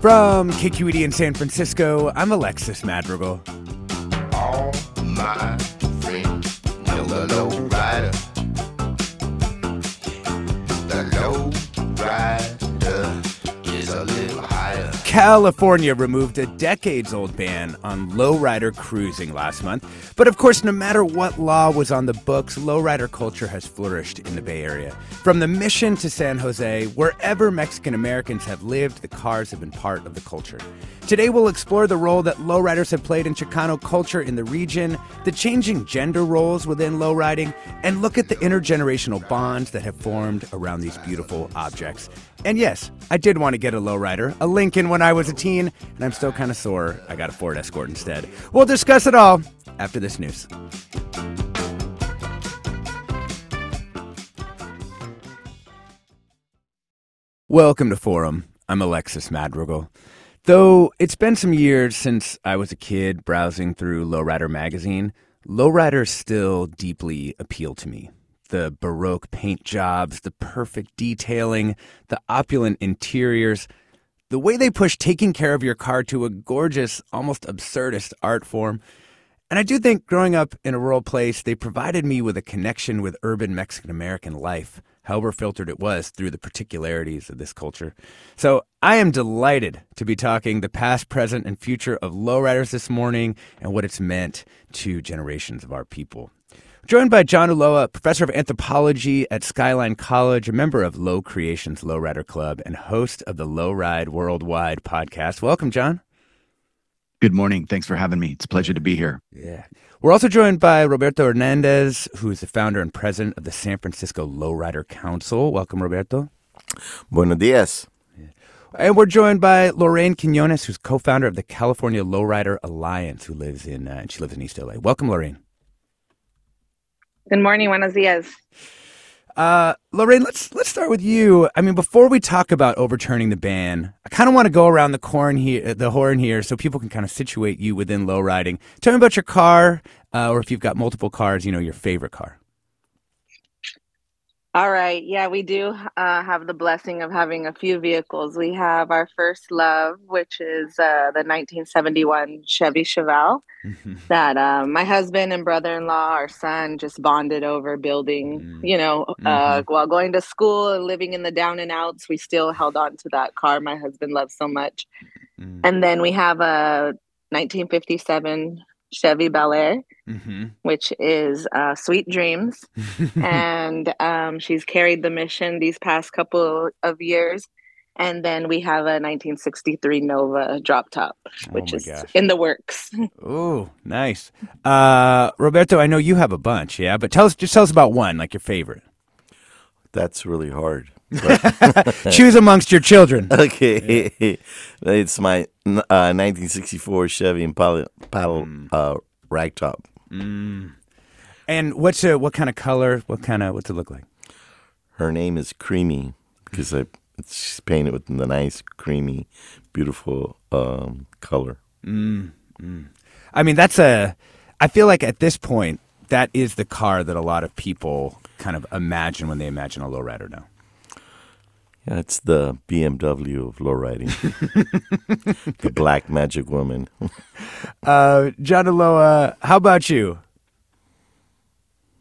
From KQED in San Francisco, I'm Alexis Madrigal. All my friends California removed a decades old ban on lowrider cruising last month. But of course, no matter what law was on the books, lowrider culture has flourished in the Bay Area. From the mission to San Jose, wherever Mexican Americans have lived, the cars have been part of the culture. Today, we'll explore the role that lowriders have played in Chicano culture in the region, the changing gender roles within lowriding, and look at the intergenerational bonds that have formed around these beautiful objects. And yes, I did want to get a lowrider, a Lincoln when I was a teen, and I'm still kind of sore. I got a Ford Escort instead. We'll discuss it all after this news. Welcome to Forum. I'm Alexis Madrigal. Though it's been some years since I was a kid browsing through Lowrider magazine, lowriders still deeply appeal to me. The Baroque paint jobs, the perfect detailing, the opulent interiors, the way they push taking care of your car to a gorgeous, almost absurdist art form. And I do think growing up in a rural place, they provided me with a connection with urban Mexican American life, however filtered it was through the particularities of this culture. So I am delighted to be talking the past, present, and future of lowriders this morning and what it's meant to generations of our people. Joined by John Ulloa, professor of anthropology at Skyline College, a member of Low Creations Lowrider Club, and host of the Lowride Worldwide podcast. Welcome, John. Good morning. Thanks for having me. It's a pleasure to be here. Yeah. We're also joined by Roberto Hernandez, who is the founder and president of the San Francisco Lowrider Council. Welcome, Roberto. Buenos dias. And we're joined by Lorraine Quinones, who's co-founder of the California Lowrider Alliance, who lives in uh, she lives in East LA. Welcome, Lorraine. Good morning, buenos dias. Uh, Lorraine, let's let's start with you. I mean, before we talk about overturning the ban, I kind of want to go around the horn here, the horn here, so people can kind of situate you within low riding. Tell me about your car, uh, or if you've got multiple cars, you know, your favorite car. All right. Yeah, we do uh, have the blessing of having a few vehicles. We have our first love, which is uh, the 1971 Chevy Chevelle that uh, my husband and brother in law, our son, just bonded over building. Mm. You know, uh, while going to school and living in the down and outs, we still held on to that car my husband loves so much. Mm. And then we have a 1957 Chevy Bel Air. Mm-hmm. which is uh, Sweet Dreams. and um, she's carried the mission these past couple of years. And then we have a 1963 Nova drop top, which my is gosh. in the works. Oh, nice. Uh, Roberto, I know you have a bunch, yeah, but tell us just tell us about one, like your favorite. That's really hard. Choose amongst your children. Okay, it's my uh, 1964 Chevy Impala paddle uh, ragtop. And what's a, what kind of color? What kind of what's it look like? Her name is Creamy because I it's she's painted with the nice, creamy, beautiful um, color. I mean, that's a. I feel like at this point, that is the car that a lot of people kind of imagine when they imagine a lowrider now. Yeah, it's the BMW of lowriding. the black magic woman. Uh, John Ulloa, how about you?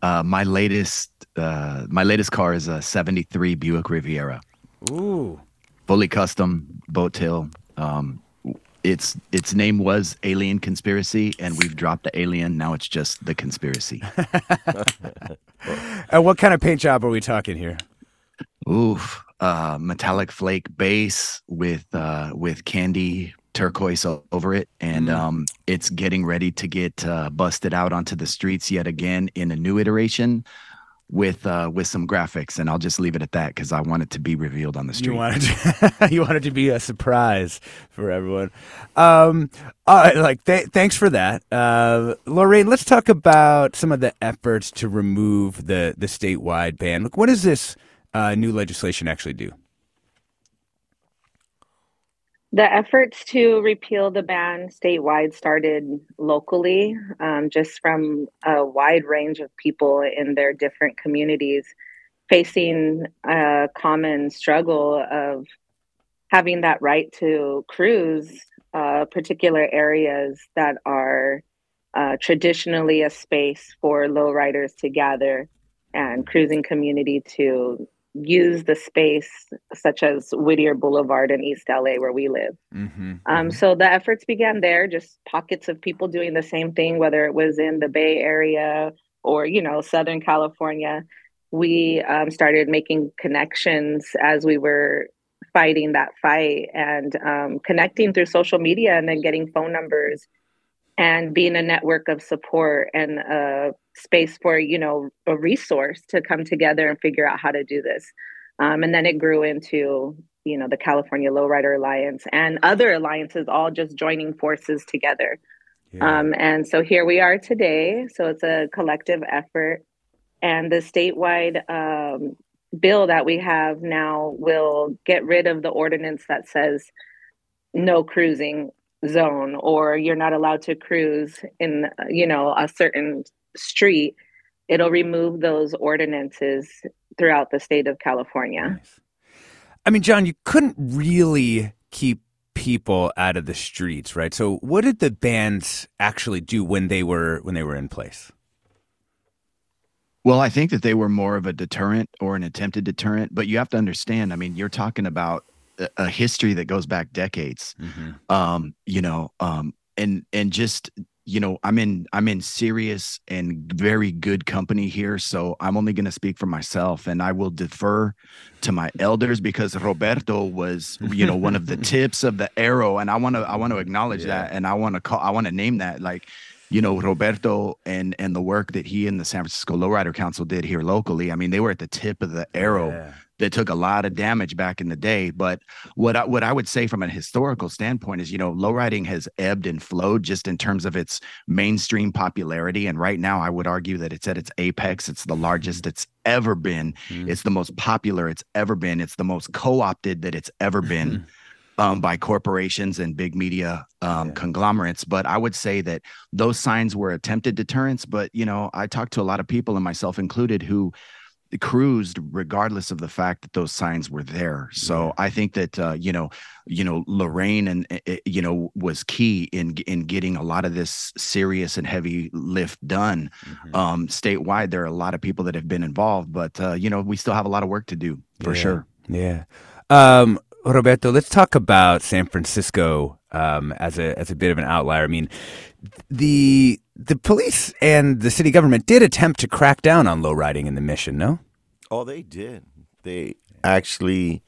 Uh, my latest uh, my latest car is a 73 Buick Riviera. Ooh, Fully custom, boat tail, Um, its its name was Alien Conspiracy, and we've dropped the alien. Now it's just the conspiracy. And what kind of paint job are we talking here? Oof, uh, metallic flake base with uh, with candy turquoise over it, and um, it's getting ready to get uh, busted out onto the streets yet again in a new iteration with uh, with some graphics. And I'll just leave it at that because I want it to be revealed on the street. You want it to, you want it to be a surprise for everyone. Um, all right, like th- thanks for that, uh, Lorraine. Let's talk about some of the efforts to remove the the statewide ban. Look, what does this uh, new legislation actually do? The efforts to repeal the ban statewide started locally, um, just from a wide range of people in their different communities facing a common struggle of having that right to cruise uh, particular areas that are uh, traditionally a space for lowriders to gather and cruising community to use the space such as Whittier Boulevard in East LA where we live. Mm-hmm. Um, so the efforts began there, just pockets of people doing the same thing, whether it was in the Bay Area or, you know, Southern California. We um, started making connections as we were fighting that fight and um, connecting through social media and then getting phone numbers and being a network of support and a space for you know a resource to come together and figure out how to do this. Um, and then it grew into you know the california lowrider alliance and other alliances all just joining forces together. Um, and so here we are today. So it's a collective effort. And the statewide um, bill that we have now will get rid of the ordinance that says no cruising zone or you're not allowed to cruise in you know a certain street it'll remove those ordinances throughout the state of california I mean, John, you couldn't really keep people out of the streets, right? So, what did the bans actually do when they were when they were in place? Well, I think that they were more of a deterrent or an attempted deterrent, but you have to understand. I mean, you're talking about a, a history that goes back decades. Um, you know, um, and and just you know, I'm in I'm in serious and very good company here, so I'm only going to speak for myself, and I will defer to my elders because Roberto was, you know, one of the tips of the arrow, and I want to I want to acknowledge that, and I want to call I want to name that like you know Roberto and and the work that he and the San Francisco Lowrider Council did here locally. I mean, they were at the tip of the arrow that took a lot of damage back in the day. But what I, what I would say from a historical standpoint is, you know, lowriding has ebbed and flowed just in terms of its mainstream popularity. And right now, I would argue that it's at its apex. It's the largest it's ever been. It's the most popular it's ever been. It's the most co-opted that it's ever been. um, by corporations and big media um, conglomerates. But I would say that those signs were attempted deterrents. But you know, I talked to a lot of people, and myself included, who cruised regardless of the fact that those signs were there. So I think that uh, you know, you know, Lorraine and uh, uh, you know was key in in getting a lot of this serious and heavy lift done um, statewide. There are a lot of people that have been involved, but uh, you know, we still have a lot of work to do for Yeah. sure. Yeah. Um, Roberto, let's talk about San Francisco um, as a as a bit of an outlier. I mean, the the police and the city government did attempt to crack down on low riding in the mission. No. Oh, they did. They actually,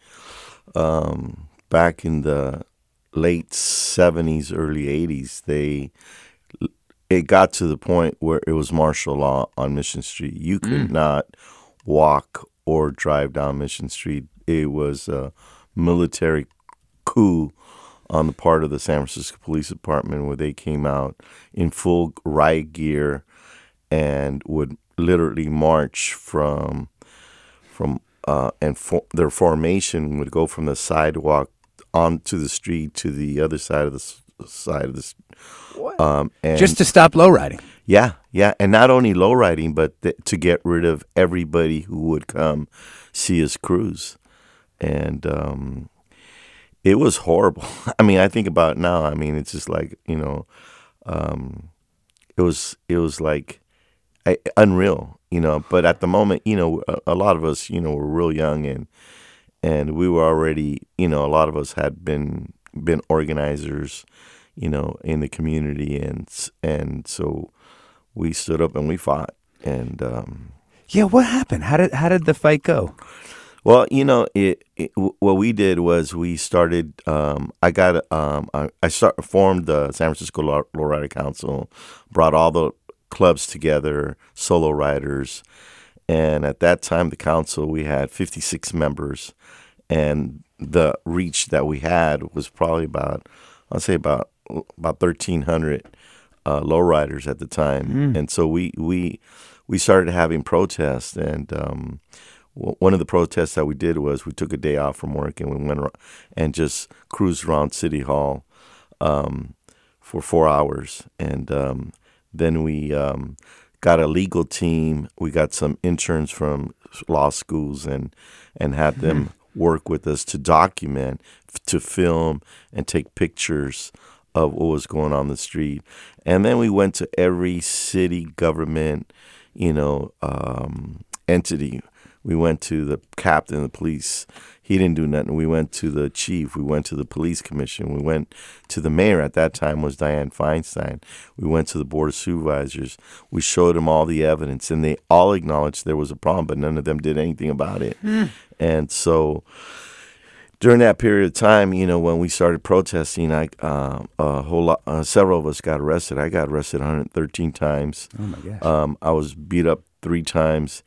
um, back in the late seventies, early eighties, they it got to the point where it was martial law on Mission Street. You could Mm. not walk or drive down Mission Street. It was a military coup on the part of the San Francisco Police Department where they came out in full riot gear and would literally march from from uh, and for, their formation would go from the sidewalk onto the street to the other side of the s- side of the s- um, and Just to stop low riding. yeah, yeah, and not only low riding, but th- to get rid of everybody who would come see his cruise, and um, it was horrible. I mean, I think about it now. I mean, it's just like you know, um, it was it was like I, unreal, you know. But at the moment, you know, a, a lot of us, you know, were real young and and we were already, you know, a lot of us had been been organizers, you know, in the community, and and so we stood up and we fought. And um, Yeah, what happened? How did how did the fight go? well, you know, it, it what we did was we started. Um, I got um, I, I start formed the San Francisco Law, Lowrider Council, brought all the clubs together, solo riders, and at that time, the council we had fifty six members, and the reach that we had was probably about I'll say about about thirteen hundred uh, lowriders at the time, and so we we we started having protests, and um, w- one of the protests that we did was we took a day off from work and we went and just cruised around City Hall um, for four hours, and um, then we um, got a legal team. We got some interns from law schools and and had them work with us to document, to film, and take pictures of what was going on the street. And then we went to every city government, you know, um, entity. We went to the captain of the police. He didn't do nothing. We went to the chief. We went to the police commission. We went to the mayor. At that time was Dianne Feinstein. We went to the board of supervisors. We showed them all the evidence, and they all acknowledged there was a problem, but none of them did anything about it. And so during that period of time, you know, when we started protesting, I uh, a whole lot, uh, several of us got arrested. I got arrested 113 times. Oh my gosh. Um, I was beat up three times,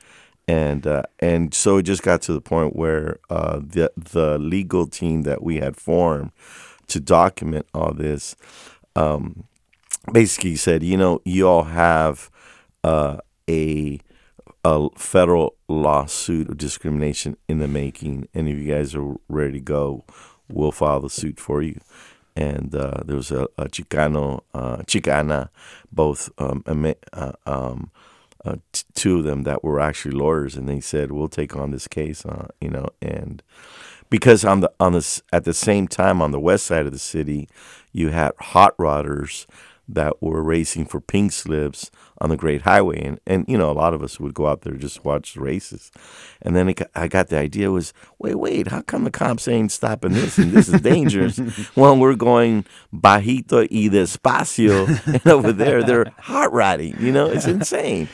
and uh, and so it just got to the point where uh, the the legal team that we had formed to document all this um, basically said, you know, you all have uh, a a federal lawsuit of discrimination in the making, and if you guys are ready to go, we'll file the suit for you. And uh, there was a, a Chicano, uh, Chicana, both um, uh, um, uh, t- two of them that were actually lawyers, and they said we'll take on this case, uh, you know, and because on the on this at the same time on the west side of the city, you had hot rodders that were racing for pink slips on the Great Highway, and and you know a lot of us would go out there just watch the races, and then got, I got the idea was wait wait how come the cops ain't stopping this and this is dangerous well we're going bajito y despacio and over there they're hot rodding you know? It's insane.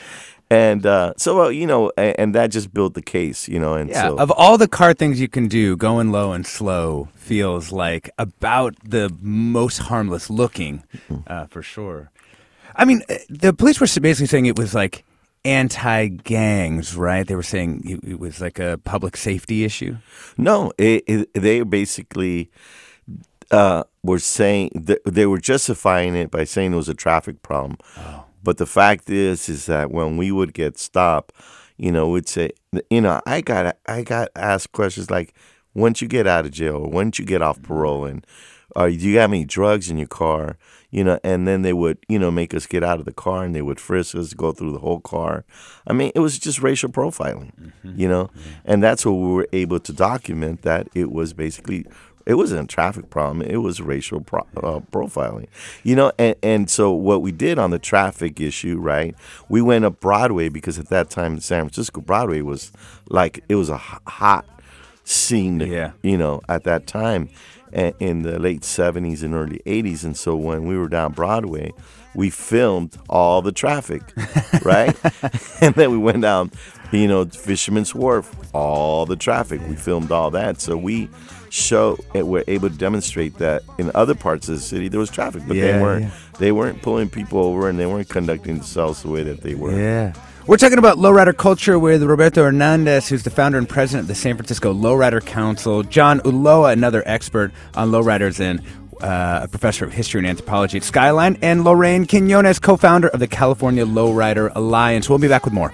And uh, so, uh, you know, and, and that just built the case, you know. And Yeah, so, of all the car things you can do, going low and slow feels like about the most harmless looking, uh, for sure. I mean, uh, the police were basically saying it was like anti-gangs, right? They were saying it, it was like a public safety issue. No, it, it, they basically uh, were saying th- they were justifying it by saying it was a traffic problem. But the fact is, is that when we would get stopped, you know, we'd say, you know, I got I got asked questions like, once you get out of jail, or once you get off mm-hmm. parole, and uh, do you have any drugs in your car? You know, and then they would, you know, make us get out of the car and they would frisk us, go through the whole car. I mean, it was just racial profiling, mm-hmm. you know, mm-hmm. and that's what we were able to document that it was basically, it wasn't a traffic problem, it was racial pro- uh, profiling, you know, and, and so what we did on the traffic issue, right, we went up Broadway because at that time, San Francisco Broadway was like, it was a hot scene, Yeah. you know, at that time in the late 70s and early 80s. And so when we were down Broadway, we filmed all the traffic, right? and then we went down, you know, Fisherman's Wharf, all the traffic. We filmed all that. So we show and we're able to demonstrate that in other parts of the city there was traffic, but Yeah, they weren't yeah. they weren't pulling people over and they weren't conducting themselves the way that they were. Yeah. We're talking about lowrider culture with Roberto Hernandez, who's the founder and president of the San Francisco Lowrider Council, John Ulloa, another expert on lowriders and uh, a professor of history and anthropology at Skyline, and Lorraine Quinones, co founder of the California Lowrider Alliance. We'll be back with more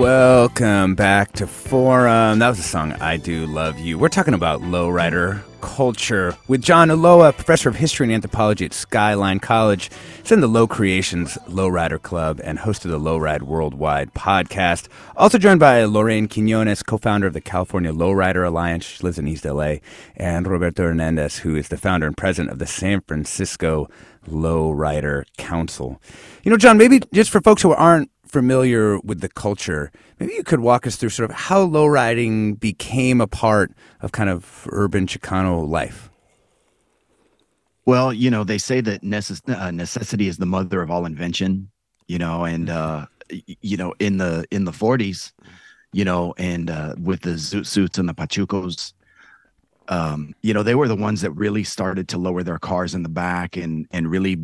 Welcome back to Forum. That was the song I Do Love You. We're talking about lowrider culture with John Ulloa, professor of history and anthropology at Skyline College. He's in the Low Creations Lowrider Club and host of the Lowride Worldwide podcast. Also joined by Lorraine Quinones, co-founder of the California Lowrider Alliance. She lives in East LA. And Roberto Hernandez, who is the founder and president of the San Francisco Lowrider Council. You know, John, maybe just for folks who aren't familiar with the culture, maybe you could walk us through sort of how lowriding became a part of kind of urban Chicano life. Well, you know, they say that necess- uh, necessity is the mother of all invention, you know, and uh, you know, in the in the 40s, you know, and uh, with the zoot suits and the pachucos, um, you know, they were the ones that really started to lower their cars in the back and and really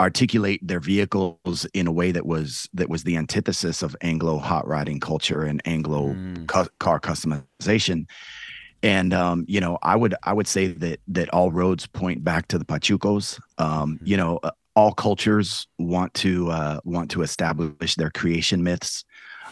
articulate their vehicles in a way that was that was the antithesis of Anglo hot rodding culture and Anglo cu- car customization. And um, you know, I would I would say that that all roads point back to the Pachucos. Um, you know, uh, all cultures want to uh, want to establish their creation myths.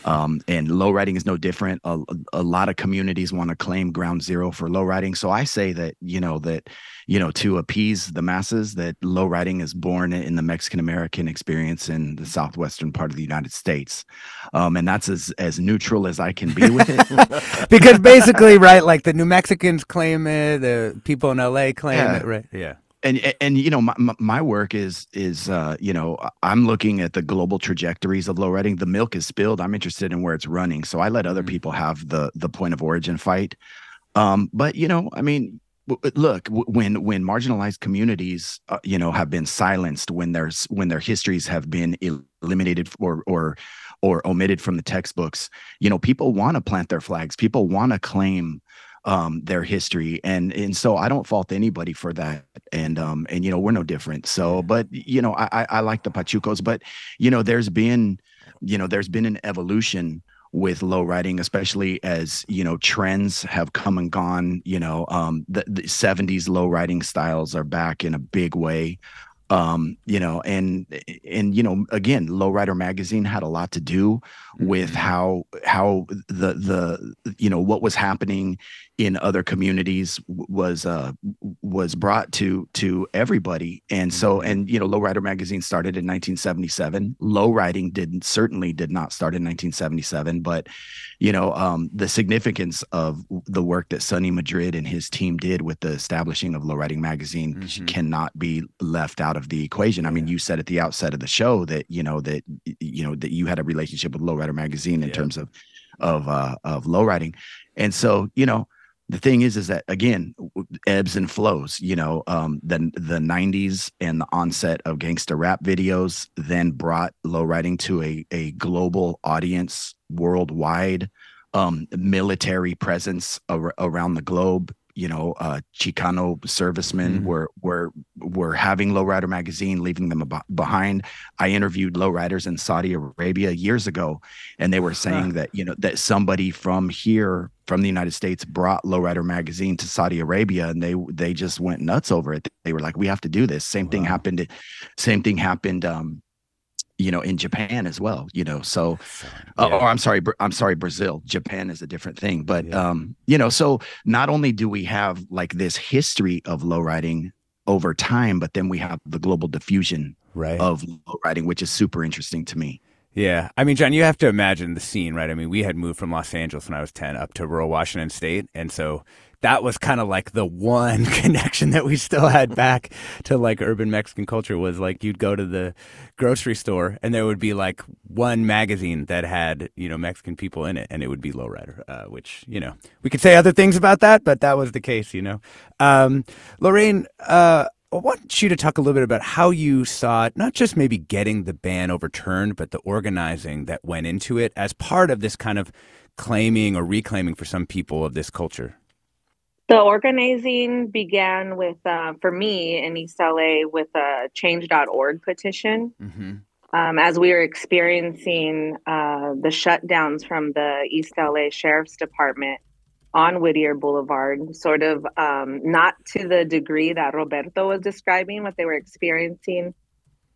Um, and low riding is no different. A, a lot of communities want to claim ground zero for low riding. So I say that you know that you know to appease the masses that low riding is born in the Mexican American experience in the southwestern part of the United States, um, and that's as as neutral as I can be with it. because basically, right, like the New Mexicans claim it, the people in LA claim Yeah. it, right? Yeah. And and you know my, my- work is is uh you know i'm looking at the global trajectories of low riding the milk is spilled. I'm interested in where it's running. So i let other people have the the point of origin fight. Um but you know i mean look when when marginalized communities uh, you know have been silenced when there's when their histories have been eliminated or or or omitted from the textbooks you know people want to plant their flags. People want to claim um their history and and so i don't fault anybody for that and um and you know we're no different. So but you know i i, I like the pachucos but you know there's been you know there's been an evolution with low riding especially as you know trends have come and gone you know um the, the 70s low riding styles are back in a big way um you know and and you know again lowrider magazine had a lot to do with how how the the you know what was happening in other communities was uh was brought to to everybody. And so and you know lowrider magazine started in 1977 lowriding didn't certainly did not start in 1977 but you know um the significance of the work that Sonny Madrid and his team did with the establishing of lowriding magazine cannot be left out of the equation. I mean you said at the outset of the show that you know that you know that you had a relationship with lowrider magazine in terms of of uh of lowriding. And so you know the thing is is that again ebbs and flows you know um the the 90s and the onset of gangster rap videos then brought lowriding to a a global audience worldwide um military presence ar- around the globe you know uh chicano servicemen were were were having lowrider magazine leaving them abo- behind. I interviewed lowriders in saudi arabia years ago and they were saying that you know that somebody from here from the united states brought lowrider magazine to saudi arabia and they they just went nuts over it. They were like we have to do this. Same thing happened same thing happened um you know in japan as well you know so uh, or i'm sorry i'm sorry brazil. Japan is a different thing but um you know so not only do we have like this history of low riding over time but then we have the global diffusion Right. of low riding which is super interesting to me Yeah. I mean, John, you have to imagine the scene, right? I mean, we had moved from Los Angeles when I was 10 up to rural Washington State. And so that was kind of like the one connection that we still had back to like urban Mexican culture was like you'd go to the grocery store and there would be like one magazine that had you know Mexican people in it, and it would be Lowrider, uh, which you know we could say other things about that, but that was the case, you know. Um, Lorraine. Uh, I want you to talk a little bit about how you saw it, not just maybe getting the ban overturned, but the organizing that went into it as part of this kind of claiming or reclaiming for some people of this culture. The organizing began with, uh, for me in East LA, with a change.org petition. Mm-hmm. Um, as we were experiencing uh, the shutdowns from the East LA Sheriff's Department on Whittier Boulevard, sort of um, not to the degree that Roberto was describing what they were experiencing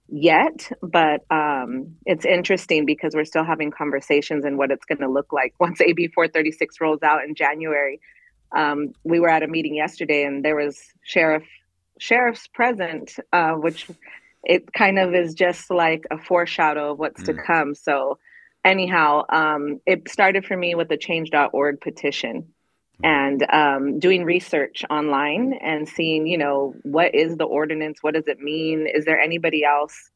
yet, but um, it's interesting because we're still having conversations and what it's going to look like once AB 436 rolls out in January. Um, we were at a meeting yesterday and there was sheriff sheriffs present, uh, which it kind of is just like a foreshadow of what's mm. to come. So anyhow, um, it started for me with the change.org petition and um, doing research online and seeing, you know, what is the ordinance? What does it mean? Is there anybody else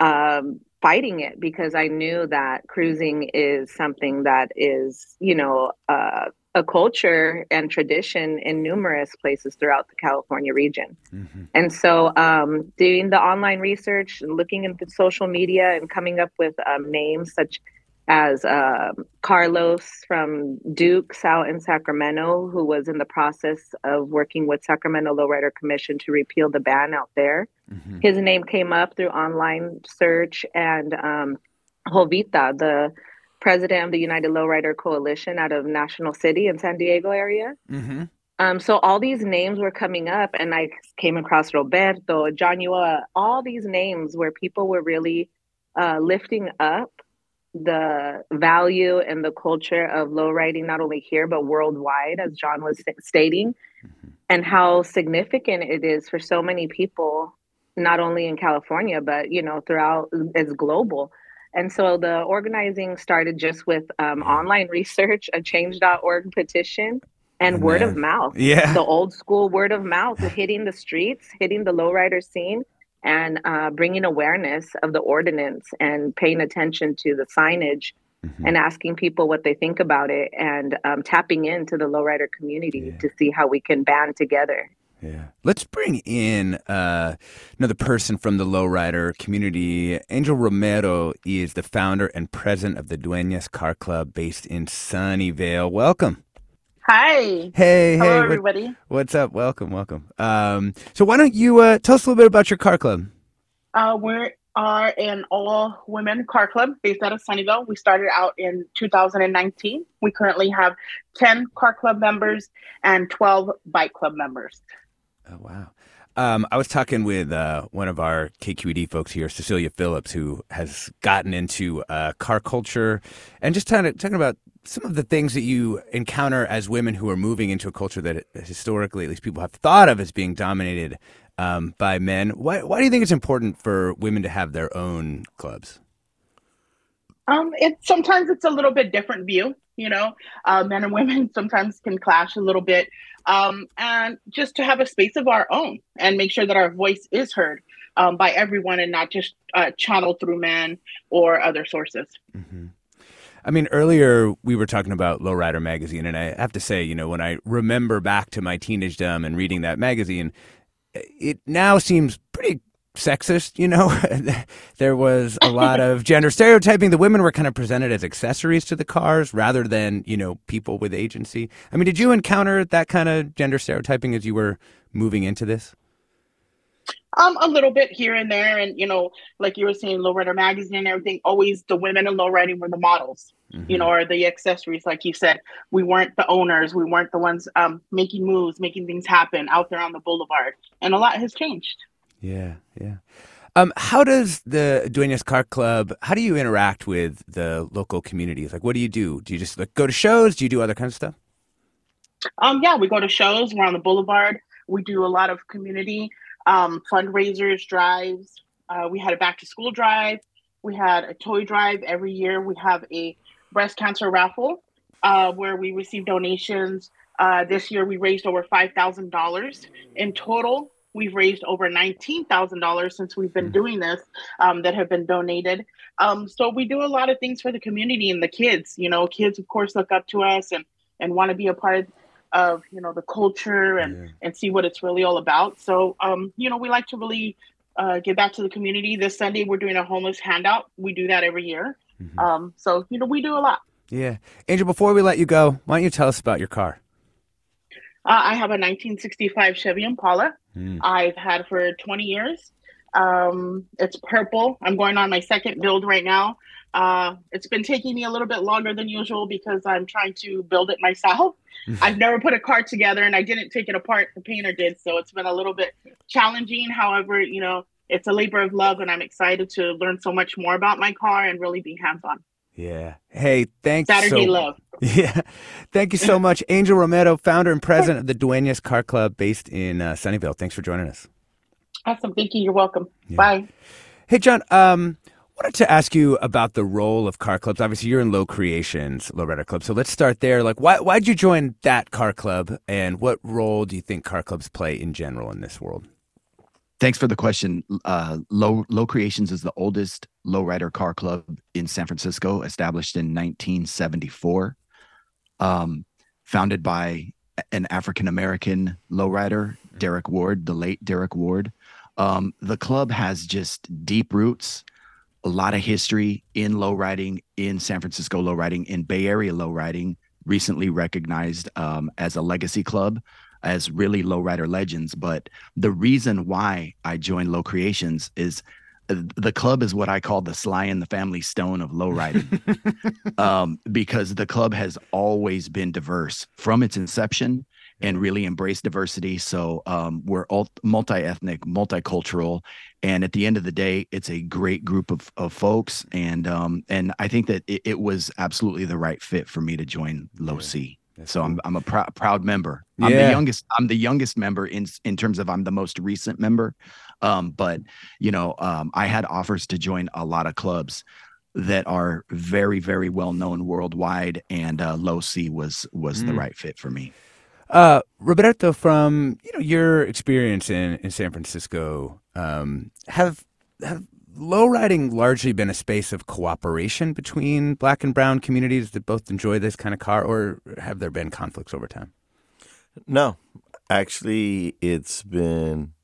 um, fighting it? Because I knew that cruising is something that is, you know, uh, a culture and tradition in numerous places throughout the California region. Mm-hmm. And so, um, doing the online research, and looking into social media, and coming up with um, names such as uh, Carlos from Dukes out in Sacramento, who was in the process of working with Sacramento Lowrider Commission to repeal the ban out there. Mm-hmm. His name came up through online search, and um, Jovita, the president of the United Lowrider Coalition out of National City in San Diego area. Mm-hmm. Um, so all these names were coming up, and I came across Roberto, John Ulloa, all these names where people were really uh, lifting up the value and the culture of low lowriding, not only here but worldwide, as John was stating, mm-hmm. and how significant it is for so many people, not only in California but you know throughout. It's global. And so the organizing started just with um, online research, a change.org petition, and, and word of mouth. Yeah. The old school word of mouth, hitting the streets, hitting the lowrider scene, and uh, bringing awareness of the ordinance and paying attention to the signage mm-hmm. and asking people what they think about it and um, tapping into the lowrider community yeah. to see how we can band together. Yeah. Let's bring in uh, another person from the lowrider community. Angel Romero is the founder and president of the Dueñas Car Club based in Sunnyvale. Welcome. Hi. Hey, Hello, hey. everybody. What, what's up? Welcome, welcome. Um, so why don't you uh, tell us a little bit about your car club? Uh, we are an all women car club based out of Sunnyvale. We started out in 2019. We currently have 10 car club members and 12 bike club members. Oh, wow. Um, I was talking with uh, one of our KQED folks here, Cecilia Phillips, who has gotten into uh, car culture and just kind of talking about some of the things that you encounter as women who are moving into a culture that historically, at least people have thought of as being dominated um, by men. Why, why do you think it's important for women to have their own clubs? Um, it sometimes it's a little bit different view. You know, uh, men and women sometimes can clash a little bit, um, and just to have a space of our own and make sure that our voice is heard um, by everyone and not just uh, channeled through men or other sources. Mm-hmm. I mean, earlier we were talking about Lowrider magazine, and I have to say, you know, when I remember back to my teenage teenagedom and reading that magazine, it now seems pretty sexist, you know. there was a lot of gender stereotyping. The women were kind of presented as accessories to the cars rather than, you know, people with agency. I mean, did you encounter that kind of gender stereotyping as you were moving into this? Um, a little bit here and there, and you know, like you were saying, Lowrider magazine and everything. Always the women in lowriding were the models, mm-hmm. you know, or the accessories. Like you said, we weren't the owners. We weren't the ones um, making moves, making things happen out there on the boulevard. And a lot has changed. Yeah, yeah. Um, how does the Dueñas Car Club? How do you interact with the local communities? Like, what do you do? Do you just like go to shows? Do you do other kinds of stuff? Um, yeah, we go to shows. We're on the boulevard. We do a lot of community um, fundraisers, drives. Uh, we had a back to school drive. We had a toy drive every year. We have a breast cancer raffle uh, where we receive donations Uh, this year, we raised over $5,000. In total, we've raised over $19,000 since we've been doing this um, that have been donated. Um, so we do a lot of things for the community and the kids. You know, kids, of course, look up to us and, and want to be a part of, you know, the culture and, and see what it's really all about. So, um, you know, we like to really uh, give back to the community. This Sunday, we're doing a homeless handout. We do that every year. Um, so, you know, we do a lot. Yeah. Angel, before we let you go, why don't you tell us about your car? Uh, I have a 1965 Chevy Impala. Mm. I've had for 20 years. Um, it's purple. I'm going on my second build right now. Uh, it's been taking me a little bit longer than usual because I'm trying to build it myself. I've never put a car together and I didn't take it apart. The painter did. So it's been a little bit challenging. However, you know, it's a labor of love and I'm excited to learn so much more about my car and really be hands on. Yeah. Hey, thanks. Saturday so, love. Yeah. Thank you so much, Angel Romero, founder and president of the Duenas Car Club based in uh, Sunnyvale. Thanks for joining us. Awesome. Thank you. You're welcome. Bye. Hey, John, um, wanted to ask you about the role of car clubs. Obviously, you're in Low Creations, Rider Club. So let's start there. Like, why, why'd you join that car club? And what role do you think car clubs play in general in this world? Thanks for the question. Uh, Low Low Creations is the oldest lowrider car club in San Francisco, established in 1974. Um, founded by an African American lowrider, Derek Ward, the late Derek Ward. Um, the club has just deep roots, a lot of history in lowriding in San Francisco lowriding, in Bay Area lowriding. Recently recognized um, as a legacy club as really lowrider legends. But the reason why I joined Low Creations is uh, the club is what I call the Sly and the Family Stone of lowriding, um, because the club has always been diverse from its inception and really embrace diversity. So um, we're all multi-ethnic, multicultural, and at the end of the day, it's a great group of, of folks. And um, and I think that it, it was absolutely the right fit for me to join Low C. So I'm I'm a prou- proud member. I'm Yeah. the youngest. I'm the youngest member in in terms of I'm the most recent member. Um, but you know, um, I had offers to join a lot of clubs that are very very well known worldwide, and uh, Low C was was the Mm. right fit for me. Uh, Roberto, from you know your experience in, in San Francisco, um, have have low riding largely been a space of cooperation between black and brown communities that both enjoy this kind of car, or have there been conflicts over time? No, actually, it's been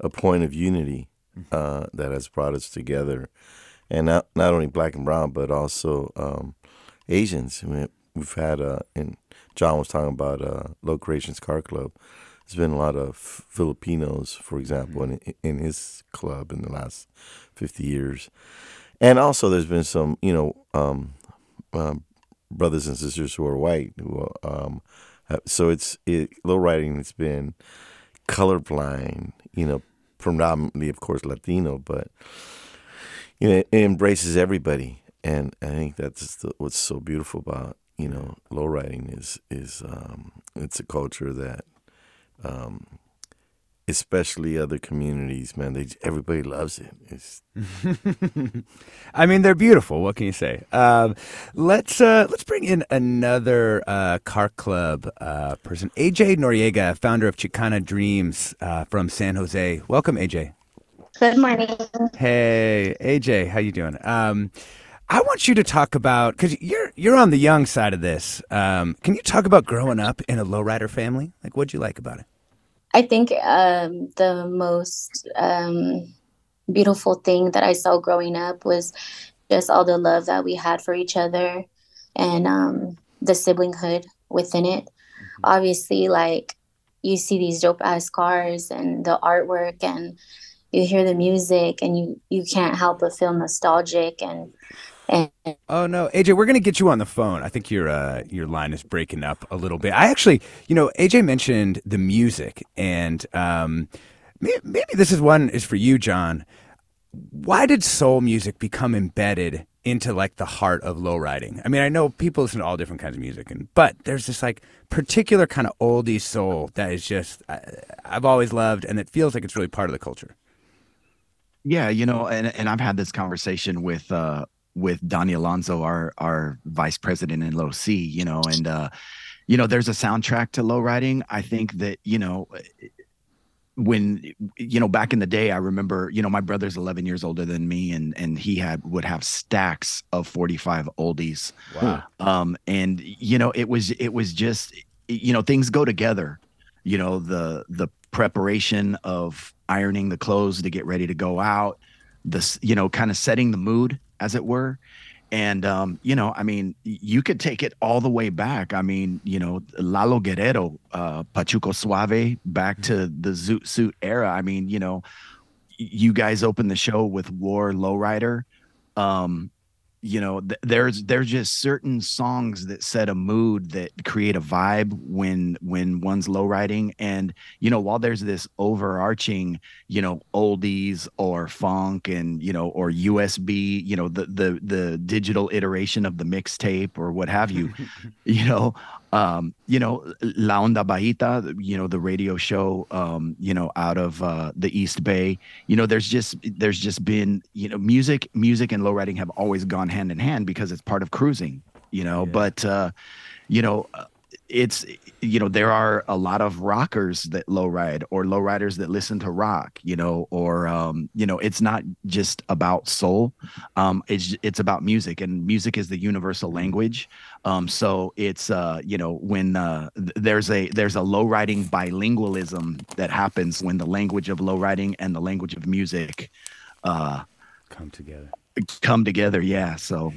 a point of unity uh, that has brought us together, and not not only black and brown, but also um, Asians. I mean, we've had, uh, and John was talking about uh, Low Creations Car Club. There's been a lot of Filipinos, for example, in in his club in the last fifty years, and also there's been some, you know, um, um, brothers and sisters who are white who um, have, so it's it, low riding has been colorblind, you know, predominantly of course Latino, but you know it embraces everybody, and I think that's the, what's so beautiful about you know low riding is is um, it's a culture that. Um, especially other communities, man. They everybody loves it. It's I mean, they're beautiful. What can you say? Um, let's uh, let's bring in another uh, car club uh, person, AJ Noriega, founder of Chicana Dreams uh, from San Jose. Welcome, AJ. Good morning. Hey, AJ, how you doing? I want you to talk about because you're you're on the young side of this. Um, can you talk about growing up in a lowrider family? Like, what'd you like about it? I think um, the most um, beautiful thing that I saw growing up was just all the love that we had for each other and um, the siblinghood within it. Obviously, like you see these dope ass cars and the artwork, and you hear the music, and you you can't help but feel nostalgic and Oh no, AJ, we're gonna get you on the phone. I think your uh, your line is breaking up a little bit. I actually, you know, AJ mentioned the music, and um, maybe this is one is for you, John. Why did soul music become embedded into like the heart of low riding? I mean, I know people listen to all different kinds of music, and but there's this like particular kind of oldie soul that is just I, I've always loved, and it feels like it's really part of the culture. Yeah, you know, and and I've had this conversation with uh with Donnie Alonso, our our vice president in Low C, you know, and uh you know, there's a soundtrack to low riding. I think that you know when you know back in the day i remember you know my brother's 11 years older than me and and he had would have stacks of 45 oldies Wow. um and you know it was it was just you know things go together you know the the preparation of ironing the clothes to get ready to go out this you know kind of setting the mood as it were and um, you know, I mean, you could take it all the way back. I mean, you know, Lalo Guerrero, uh, Pachuco Suave, back to the Zoot Suit era. I mean, you know, you guys opened the show with War Lowrider. Um, you know, th- there's there's just certain songs that set a mood that create a vibe when when one's low riding. And you know, while there's this overarching, you know, oldies or funk and you know, or USB, you know, the the the digital iteration of the mixtape or what have you, you know, um, you know, La Onda Bajita, you know, the radio show, um, you know, out of uh, the East Bay. You know, there's just there's just been, you know, music, music and low riding have always gone hand in hand because it's part of cruising. You know, but uh, you know, uh, it's you know there are a lot of rockers that low ride or low riders that listen to rock you know or um you know it's not just about soul. Um it's it's about music and music is the universal language. Um so it's uh you know when uh there's a there's a low riding bilingualism that happens when the language of low riding and the language of music uh come together come together yeah so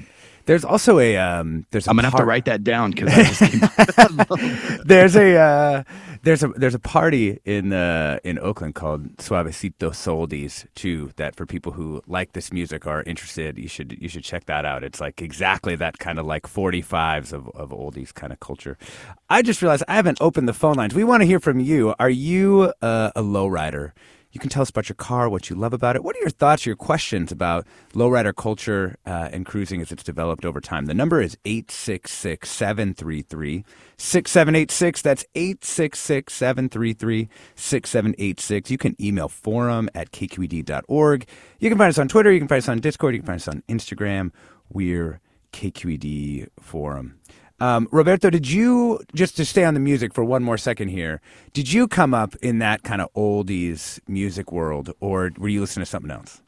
There's also a um. There's a i'm gonna have to write that down because there's a uh, there's a there's a party in uh, in Oakland called Suavecito Soldies too. That for people who like this music are interested, you should you should check that out. It's like exactly that kind of like 45s of of oldies kind of culture. I just realized I haven't opened the phone lines. We want to hear from you. Are you uh, a lowrider? You can tell us about your car, what you love about it. What are your thoughts, your questions about lowrider culture uh, and cruising as it's developed over time? The number is 866 733 6786. That's 866 733 6786. You can email forum at kqed.org. You can find us on Twitter. You can find us on Discord. You can find us on Instagram. We're KQED Forum. Um, Roberto, did you just to stay on the music for one more second here? Did you come up in that kind of oldies music world, or were you listening to something else?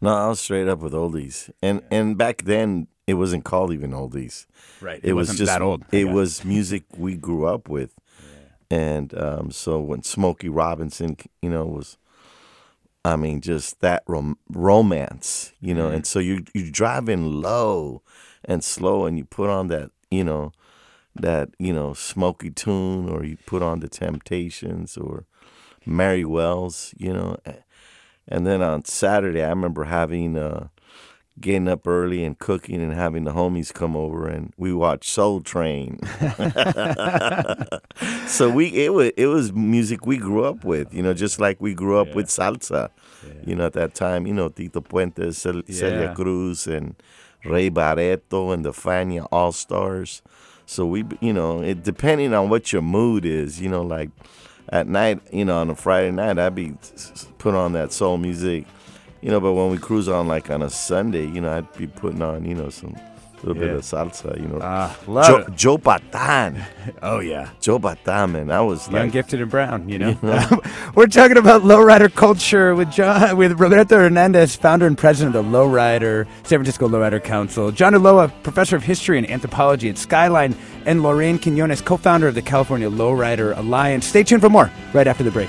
No, I was straight up with oldies, and and back then it wasn't called even oldies. Right, It, it was wasn't just that old, It was music we grew up with, and um, so when Smokey Robinson, you know, was, I mean, just that rom- romance, you know, Mhm. and so you you driving low and slow, and you put on that, you know, that you know Smokey tune, or you put on the Temptations or Mary Wells, you know, and then on Saturday, I remember having uh, getting up early and cooking and having the homies come over and we watched Soul Train. so we it was it was music we grew up with, you know, just like we grew up with salsa. You know, at that time, you know, Tito Puente, Cel- Celia Cruz, and Ray Barretto and the Fania All Stars. So we, you know, it depending on what your mood is, you know, like at night, you know, on a Friday night, I'd be put on that soul music, you know. But when we cruise on like on a Sunday, you know, I'd be putting on, you know, some little bit of salsa, you know. Ah, love Joe, it. Joe Bataan. Oh yeah, Joe Bataan, man, I was Young, like, gifted, and brown. You know, we're talking about lowrider culture with John, with Roberto Hernandez, founder and president of the Lowrider San Francisco Lowrider Council. John Ulloa, professor of history and anthropology at Skyline, and Lorraine Quinones, co-founder of the California Lowrider Alliance. Stay tuned for more right after the break.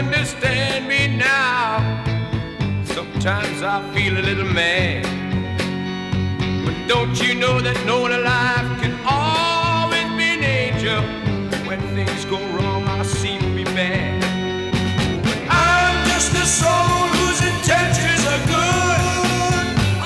Understand me now? Sometimes I feel a little mad. But don't you know that no one alive can always be an angel? When things go wrong, I seem to be bad. I'm just a soul whose intentions are good.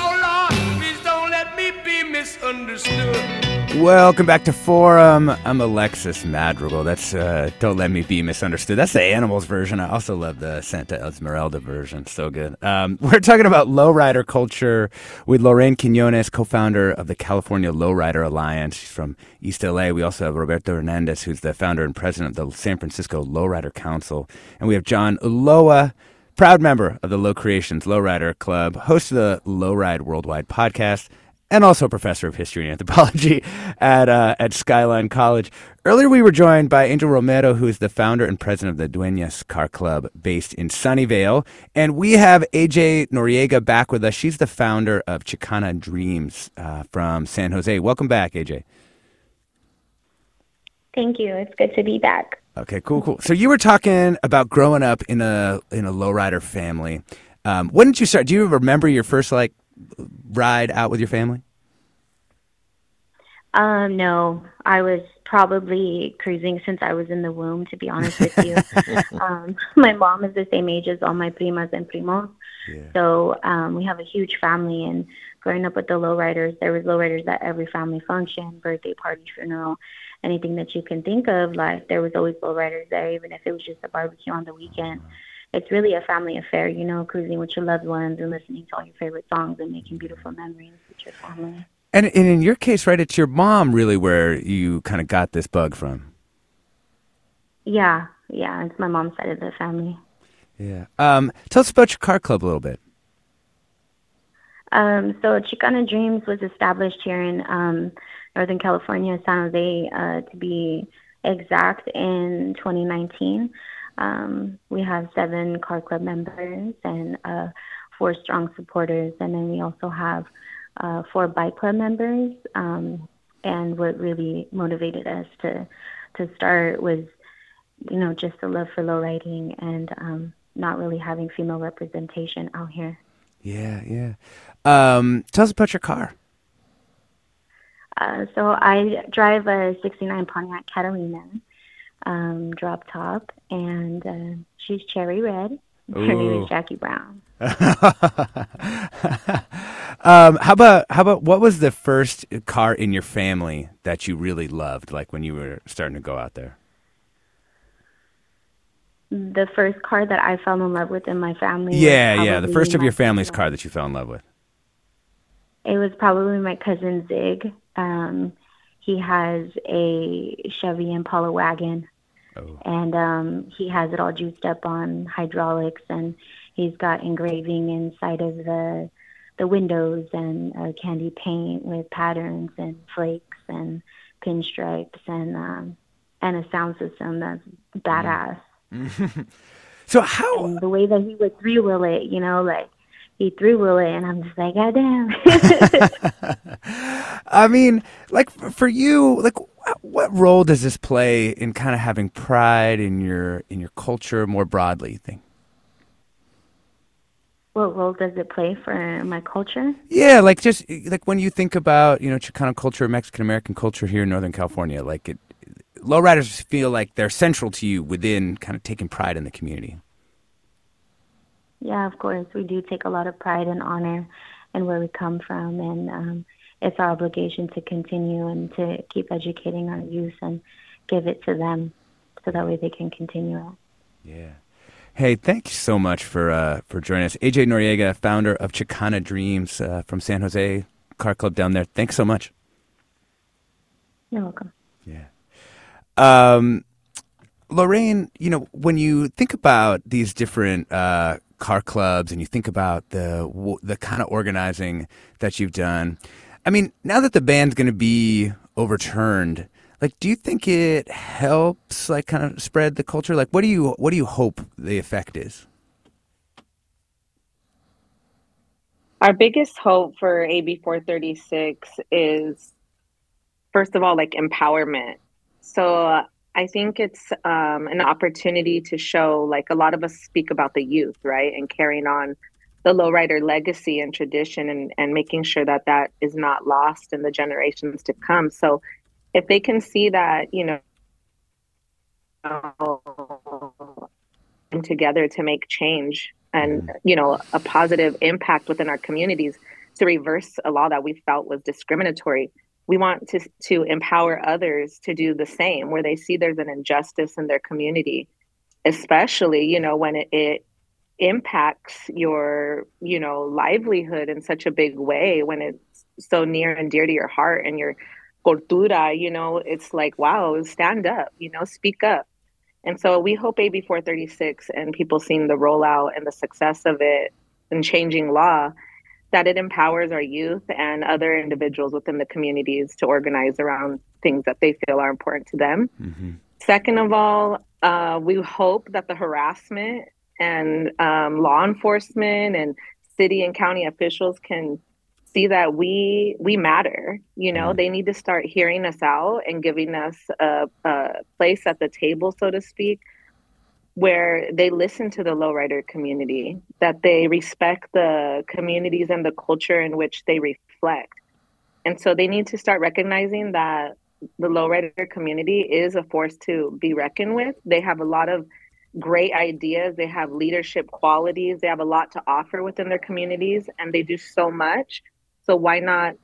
Oh Lord, please don't let me be misunderstood. Welcome back to Forum. I'm Alexis Madrigal. That's uh, Don't Let Me Be Misunderstood. That's the Animals version. I also love the Santa Esmeralda version. So good. Um, we're talking about lowrider culture with Lorraine Quinones, co founder of the California Lowrider Alliance. She's from East LA. We also have Roberto Hernandez, who's the founder and president of the San Francisco Lowrider Council. And we have John Ulloa, proud member of the Low Creations Lowrider Club, host of the Lowride Worldwide podcast and also a professor of history and anthropology at uh, at Skyline College. Earlier, we were joined by Angel Romero, who is the founder and president of the Dueñas Car Club based in Sunnyvale. And we have AJ Noriega back with us. She's the founder of Chicana Dreams uh, from San Jose. Welcome back, AJ. Thank you. It's good to be back. Okay, cool, cool. So you were talking about growing up in a in a lowrider family. Um, when did you start? Do you remember your first like ride out with your family? Um, no, I was probably cruising since I was in the womb, to be honest with you. um, my mom is the same age as all my primas and primos. Yeah. So um, we have a huge family, and growing up with the lowriders, there was lowriders at every family function, birthday party, funeral, anything that you can think of. Like there was always lowriders there, even if it was just a barbecue on the weekend. It's really a family affair, you know, cruising with your loved ones and listening to all your favorite songs and making beautiful memories with your family. And, and in your case, right, it's your mom really where you kind of got this bug from. Yeah, yeah, it's my mom's side of the family. Yeah. Um, tell us about your car club a little bit. Um, so Chicana Dreams was established here in um, Northern California, San Jose, uh, to be exact, in 2019. Um, we have seven car club members and uh, four strong supporters, and then we also have uh, four bike club members. Um, and what really motivated us to to start was, you know, just the love for low riding and um, not really having female representation out here. Yeah, yeah. Um, tell us about your car. Uh, so I drive a '69 Pontiac Catalina um, drop top, and uh, she's cherry red. Her name is Jackie Brown. um, how about how about what was the first car in your family that you really loved, like when you were starting to go out there? The first car that I fell in love with in my family. Yeah, yeah, the first of your family's car that you fell in love with. It was probably my cousin Zig. Um, he has a Chevy Impala wagon, Oh. and um, he has it all juiced up on hydraulics, and he's got engraving inside of the the windows and uh, candy paint with patterns and flakes and pinstripes and um, and a sound system that's badass. so how and the way that he would three wheel it, you know, like he three wheel it, and I'm just like, God damn. I mean, like for you, like what role does this play in kind of having pride in your in your culture more broadly? You think? What role does it play for my culture? Yeah, like just like when you think about you know Chicano culture, Mexican American culture here in Northern California, like it, lowriders feel like they're central to you within kind of taking pride in the community. Yeah, of course. We do take a lot of pride and honor in where we come from, and um, it's our obligation to continue and to keep educating our youth and give it to them so that way they can continue it. Yeah. Hey, thank you so much for uh, for joining us. AJ Noriega, founder of Chicana Dreams uh, from San Jose Car Club down there. Thanks so much. You're welcome. Yeah. Um, Lorraine, you know, when you think about these different uh, car clubs and you think about the w- the kind of organizing that you've done, I mean, now that the ban's going to be overturned, like, do you think it helps, like, kind of spread the culture? Like, what do you what do you hope the effect is? Our biggest hope for AB 436 is, first of all, like empowerment. So uh, I think it's um, an opportunity to show, like, a lot of us speak about the youth, right? And carrying on the lowrider legacy and tradition and, and making sure that that is not lost in the generations to come. So if they can see that, you know, together to make change and you know a positive impact within our communities to reverse a law that we felt was discriminatory we want to to empower others to do the same where they see there's an injustice in their community especially you know when it, it impacts your you know livelihood in such a big way when it's so near and dear to your heart and your cultura you know it's like wow stand up you know speak up and so we hope AB 436 and people seeing the rollout and the success of it and changing law that it empowers our youth and other individuals within the communities to organize around things that they feel are important to them. Mm-hmm. Second of all, uh, we hope that the harassment and um, law enforcement and city and county officials can see that we we matter you know? Mm-hmm. They need to start hearing us out and giving us a, a place at the table so to speak where they listen to the lowrider community that they respect the communities and the culture in which they reflect. And so they need to start recognizing that the lowrider community is a force to be reckoned with. They have a lot of great ideas. They have leadership qualities. They have a lot to offer within their communities and they do so much so why not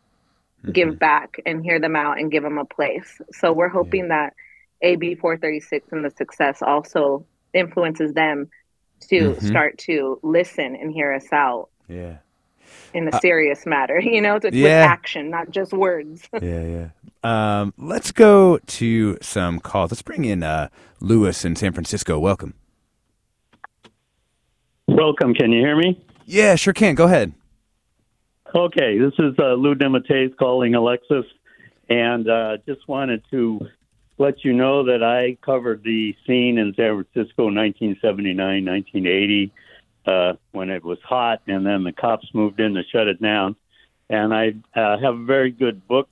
give back and hear them out and give them a place? So we're hoping that AB 436 and the success also influences them to Mhm. start to listen and hear us out Yeah. in a Uh, serious matter, you know, to, with action, not just words. yeah, yeah. Um, let's go to some calls. Let's bring in uh, Lewis in San Francisco. Welcome. Welcome. Can you hear me? Yeah, sure can. Go ahead. Okay, this is uh, Lou Dematteis calling Alexis, and uh, just wanted to let you know that I covered the scene in San Francisco in 1979, 1980, uh, when it was hot, and then the cops moved in to shut it down. And I uh, have a very good book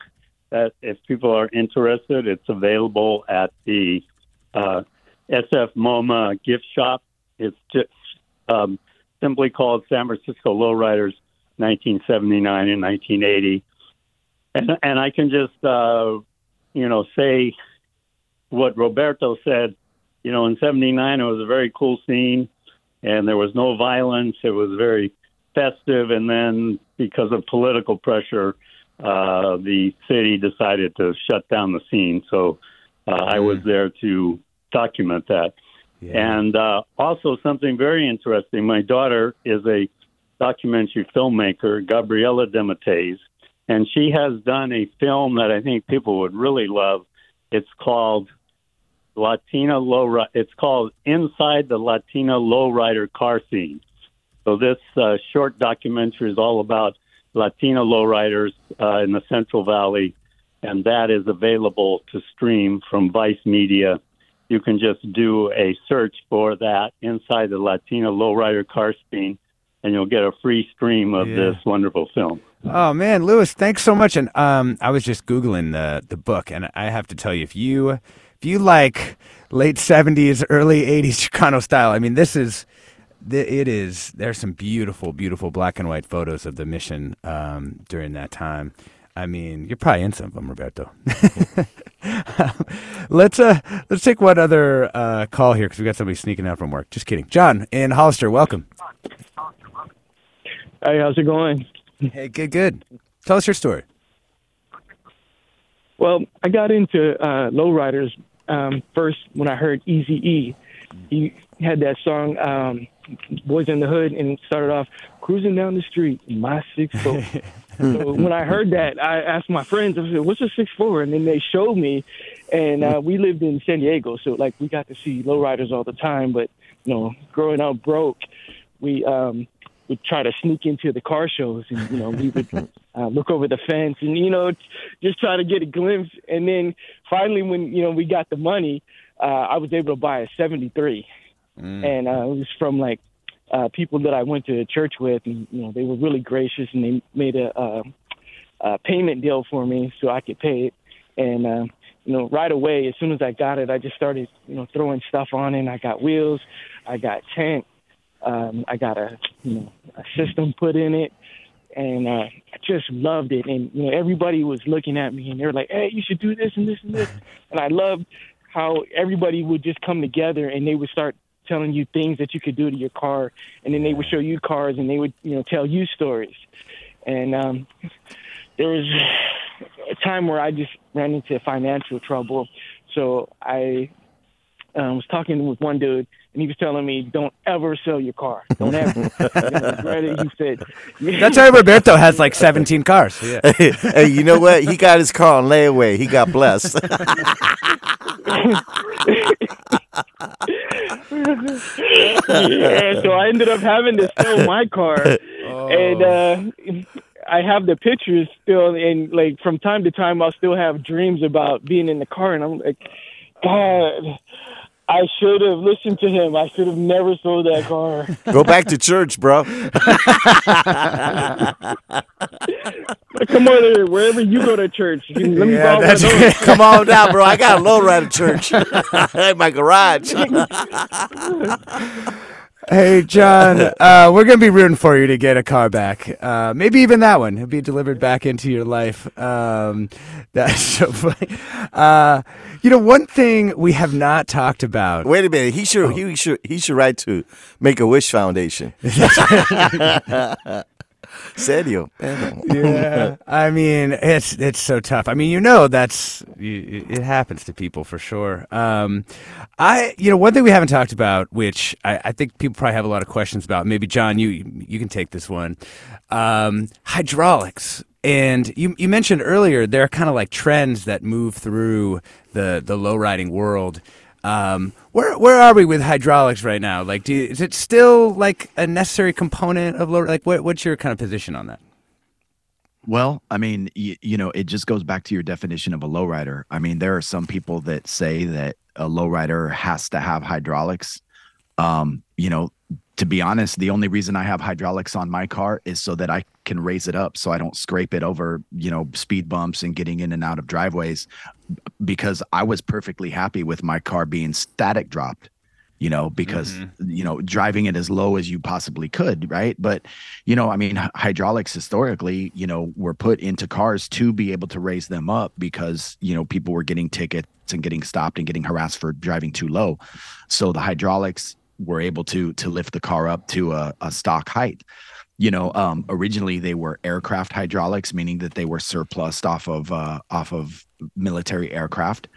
that, if people are interested, it's available at the uh, SF MoMA gift shop. It's just um, simply called San Francisco Lowriders 1979 and 1980. And, and I can just, uh, you know, say what Roberto said. You know, in 79, it was a very cool scene and there was no violence. It was very festive. And then because of political pressure, uh, the city decided to shut down the scene. So uh, I was there to document that. And uh, also something very interesting. My daughter is a documentary filmmaker, Gabriela Dematteis, and she has done a film that I think people would really love. It's called Latina Low. It's called Inside the Latina Lowrider Car Scene. So this uh, short documentary is all about Latina lowriders uh, in the Central Valley, and that is available to stream from Vice Media. You can just do a search for that inside the Latina lowrider car scene, and you'll get a free stream of Yeah. this wonderful film. Oh man, Lewis, thanks so much. And um, I was just googling the the book, and I have to tell you, if you if you like late seventies, early eighties Chicano style, I mean, this is it is. There's some beautiful, beautiful black and white photos of the mission um, during that time. I mean, you're probably in some of them, Roberto. let's uh let's take one other uh, call here because we got somebody sneaking out from work. Just kidding, John in Hollister. Welcome. Hey, how's it going? Hey, good, good. Tell us your story. Well, I got into uh, lowriders um, first when I heard Easy E. He had that song um, "Boys in the Hood" and started off cruising down the street in my six four. so when I heard that, I asked my friends. I said, "What's a six four? And then they showed me, and uh, we lived in San Diego, so like we got to see lowriders all the time. But you know, growing up broke, we um, would try to sneak into the car shows, and you know, we would uh, look over the fence, and you know, just try to get a glimpse. And then finally, when you know we got the money, uh, I was able to buy a '73, and uh, it was from like uh, people that I went to church with, and you know, they were really gracious, and they made a, uh, a payment deal for me so I could pay it. And uh, you know, right away, as soon as I got it, I just started, you know, throwing stuff on it. I got wheels, I got tent, um, I got a, you know, a system put in it, and uh, I just loved it. And you know, everybody was looking at me, and they were like, "Hey, you should do this and this and this." And I loved how everybody would just come together, and they would start telling you things that you could do to your car, and then they would show you cars, and they would, you know, tell you stories. And um, there was a time where I just ran into financial trouble. So I um, was talking with one dude, and he was telling me, "Don't ever sell your car. Don't ever." You know, Reddit, he said, That's why Roberto has like 17 cars. Yeah. hey, you know what? He got his car on layaway. He got blessed. yeah, so I ended up having to sell my car, and uh, I have the pictures still. And like from time to time, I'll still have dreams about being in the car, and I'm like, God, I should have listened to him. I should have never sold that car. Go back to church, bro. Come on, here, wherever you go to church. Let me Yeah, that's. Come on down, bro. I got a lowrider church in my garage. Hey, John, uh, we're going to be rooting for you to get a car back. Uh, maybe even that one. It'll be delivered back into your life. Um, that's so funny. Uh, you know, one thing we have not talked about. Wait a minute. He should. He should. He should write to Make a Wish Foundation. Serio. yeah, I mean it's it's so tough. I mean, you know, that's it happens to people for sure. Um, I you know one thing we haven't talked about, which I, I think people probably have a lot of questions about. Maybe John, you you can take this one. Um, hydraulics. And you you mentioned earlier there are kind of like trends that move through the the low riding world. Um, where where are we with hydraulics right now? Like, do you, is it still like a necessary component of low? Like, what what's your kind of position on that? Well, I mean, you, you know, it just goes back to your definition of a lowrider. I mean, there are some people that say that a lowrider has to have hydraulics. Um, you know, to be honest, the only reason I have hydraulics on my car is so that I can raise it up so I don't scrape it over, you know, speed bumps and getting in and out of driveways because I was perfectly happy with my car being static dropped you know because mm-hmm. you know driving it as low as you possibly could right? But you know i mean hydraulics historically you know were put into cars to be able to raise them up because you know people were getting tickets and getting stopped and getting harassed for driving too low. So the hydraulics were able to to lift the car up to a, a stock height you know um originally they were aircraft hydraulics meaning that they were surplused off of uh off of military aircraft.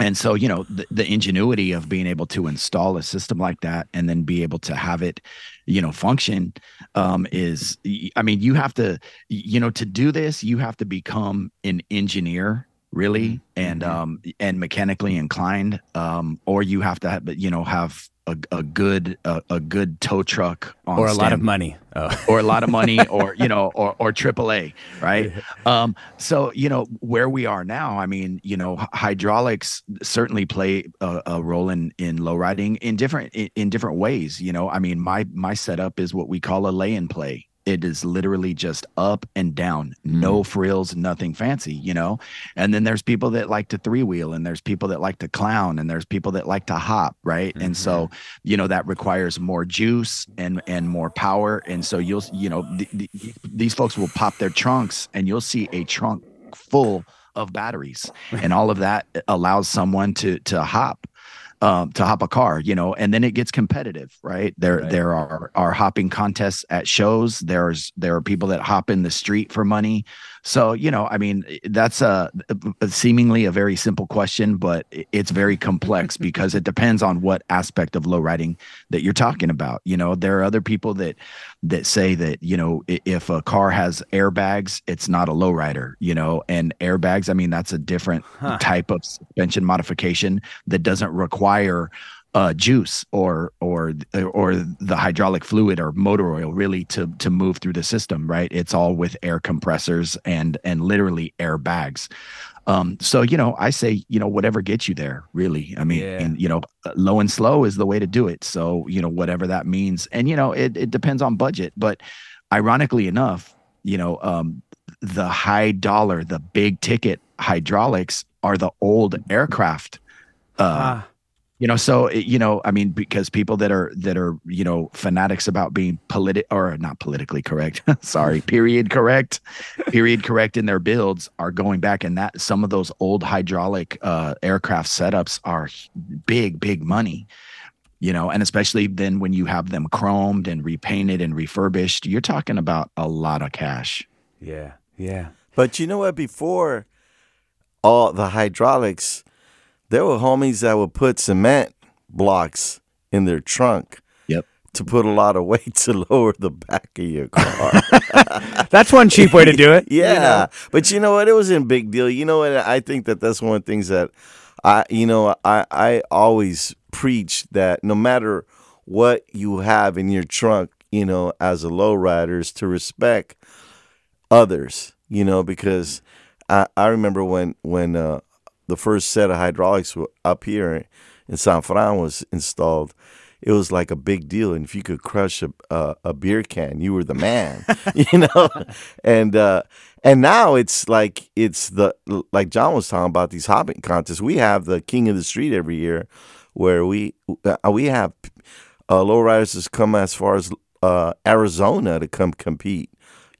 And so you know the, the ingenuity of being able to install a system like that and then be able to have it you know function um is i mean you have to you know to do this you have to become an engineer really and um and mechanically inclined um or you have to have you know have a, a good a, a good tow truck on Or a lot of money. Oh. or a lot of money or you know or or AAA right? Um so you know where we are now i mean you know hy- hydraulics certainly play a, a role in in low riding in different in, in different ways you know? I mean my my setup is what we call a lay and play it is literally just up and down. Mm. No frills nothing fancy you know? And then there's people that like to three wheel and there's people that like to clown and there's people that like to hop right? And so mm-hmm. you know that requires more juice and and more power. And so you'll you know th- th- these folks will pop their trunks and you'll see a trunk full of batteries. And all of that uh, allows someone to to hop um, to hop a car, you know, and then it gets competitive, right? There Right. there are are hopping contests at shows. There's there are people that hop in the street for money. So you know, I mean, that's a, a seemingly a very simple question, but it's very complex because it depends on what aspect of low riding that you're talking about. You know, there are other people that that say that you know if a car has airbags, it's not a low rider. You know, and airbags, I mean, that's a different Huh. type of suspension modification that doesn't require uh, juice or or or the hydraulic fluid or motor oil really to to move through the system right? It's all with air compressors and and literally air bags. Um so you know i say you know whatever gets you there really. I mean Yeah. and you know low and slow is the way to do it. So you know whatever that means. And you know it, it depends on budget. But ironically enough you know um the high dollar the big ticket hydraulics are the old aircraft uh Ah. You know so you know i mean because people that are that are you know fanatics about being politic or not politically correct sorry period correct period correct in their builds are going back and that some of those old hydraulic uh aircraft setups are big big money you know and especially then when you have them chromed and repainted and refurbished you're talking about a lot of cash Yeah. Yeah. But you know what? Before all the hydraulics, there were homies that would put cement blocks in their trunk. Yep. To put a lot of weight to lower the back of your car. That's one cheap way to do it. you Yeah, know? but you know what? It wasn't a big deal. You know what? I think that that's one of the things that I, you know, I I always preach that no matter what you have in your trunk, you know, as a lowrider, is to respect others. You know, because I I remember when when uh, the first set of hydraulics up here in San Fran was installed. It was like a big deal, and if you could crush a a, a beer can, you were the man, you know. And uh, and now it's like it's the like John was talking about these hopping contests. We have the King of the Street every year, where we uh, we have uh, lowriders come as far as uh, Arizona to come compete.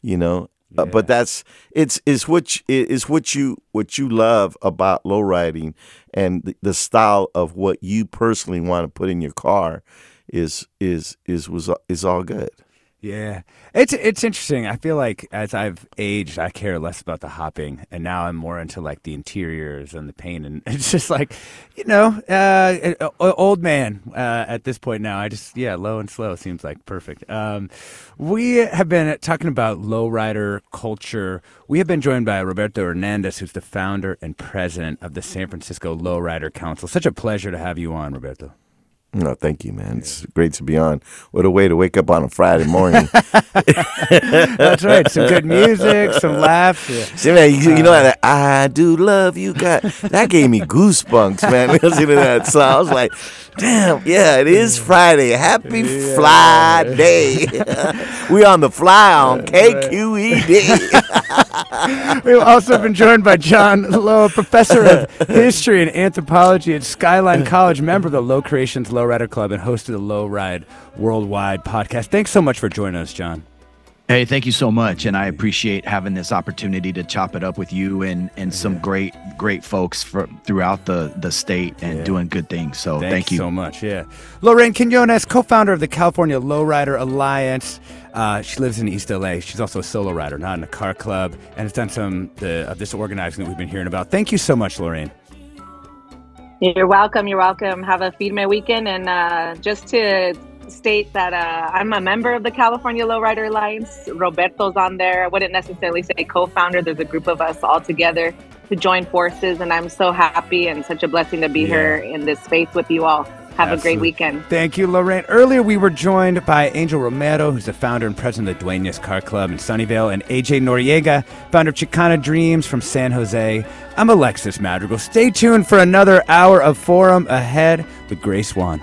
You know, uh, but that's it's it's what you, it's what you what you love about lowriding and the, the style of what you personally want to put in your car is is is was is all good. Yeah, it's it's interesting. I feel like as I've aged, I care less about the hopping, and now I'm more into like the interiors and the paint, and it's just like, you know, uh, uh, old man uh, at this point now. I just yeah, low and slow seems like perfect. Um, we have been talking about lowrider culture. We have been joined by Roberto Hernandez, who's the founder and president of the San Francisco Lowrider Council. Such a pleasure to have you on, Roberto. No, thank you, man. It's great to be on. What a way to wake up on a Friday morning. That's right. Some good music, some laughs. Yeah. See, man, you, you know uh, that I do love you. Got that gave me goosebumps, man. Listening to that song, I was like, "Damn, yeah, it is Friday. Happy Fly Day. we on the fly on KQED." We've also been joined by John Ulloa, professor of history and anthropology at Skyline College, member of the Low Creations Lowrider Club, and host of the Low Ride Worldwide podcast. Thanks so much for joining us, John. Hey, thank you so much, and I appreciate having this opportunity to chop it up with you and and some great great folks from throughout the the state and doing good things. So Thanks thank you so much. Yeah, Lorraine Quinones, co-founder of the California Lowrider Alliance. Uh, she lives in East LA. She's also a solo rider, not in a car club, and has done some the, of this organizing that we've been hearing about. Thank you so much, Lorraine. You're welcome. You're welcome. Have a Feed My Weekend. And uh, just to state that uh, I'm a member of the California Lowrider Alliance. Roberto's on there. I wouldn't necessarily say co founder. There's a group of us all together to join forces. And I'm so happy and such a blessing to be Yeah. here in this space with you all. Have a great weekend. Thank you, Lorraine. Earlier, we were joined by Angel Romero, who's the founder and president of the Dueñas Car Club in Sunnyvale, and AJ Noriega, founder of Chicana Dreams from San Jose. I'm Alexis Madrigal. Stay tuned for another hour of Forum ahead with Grace Wan.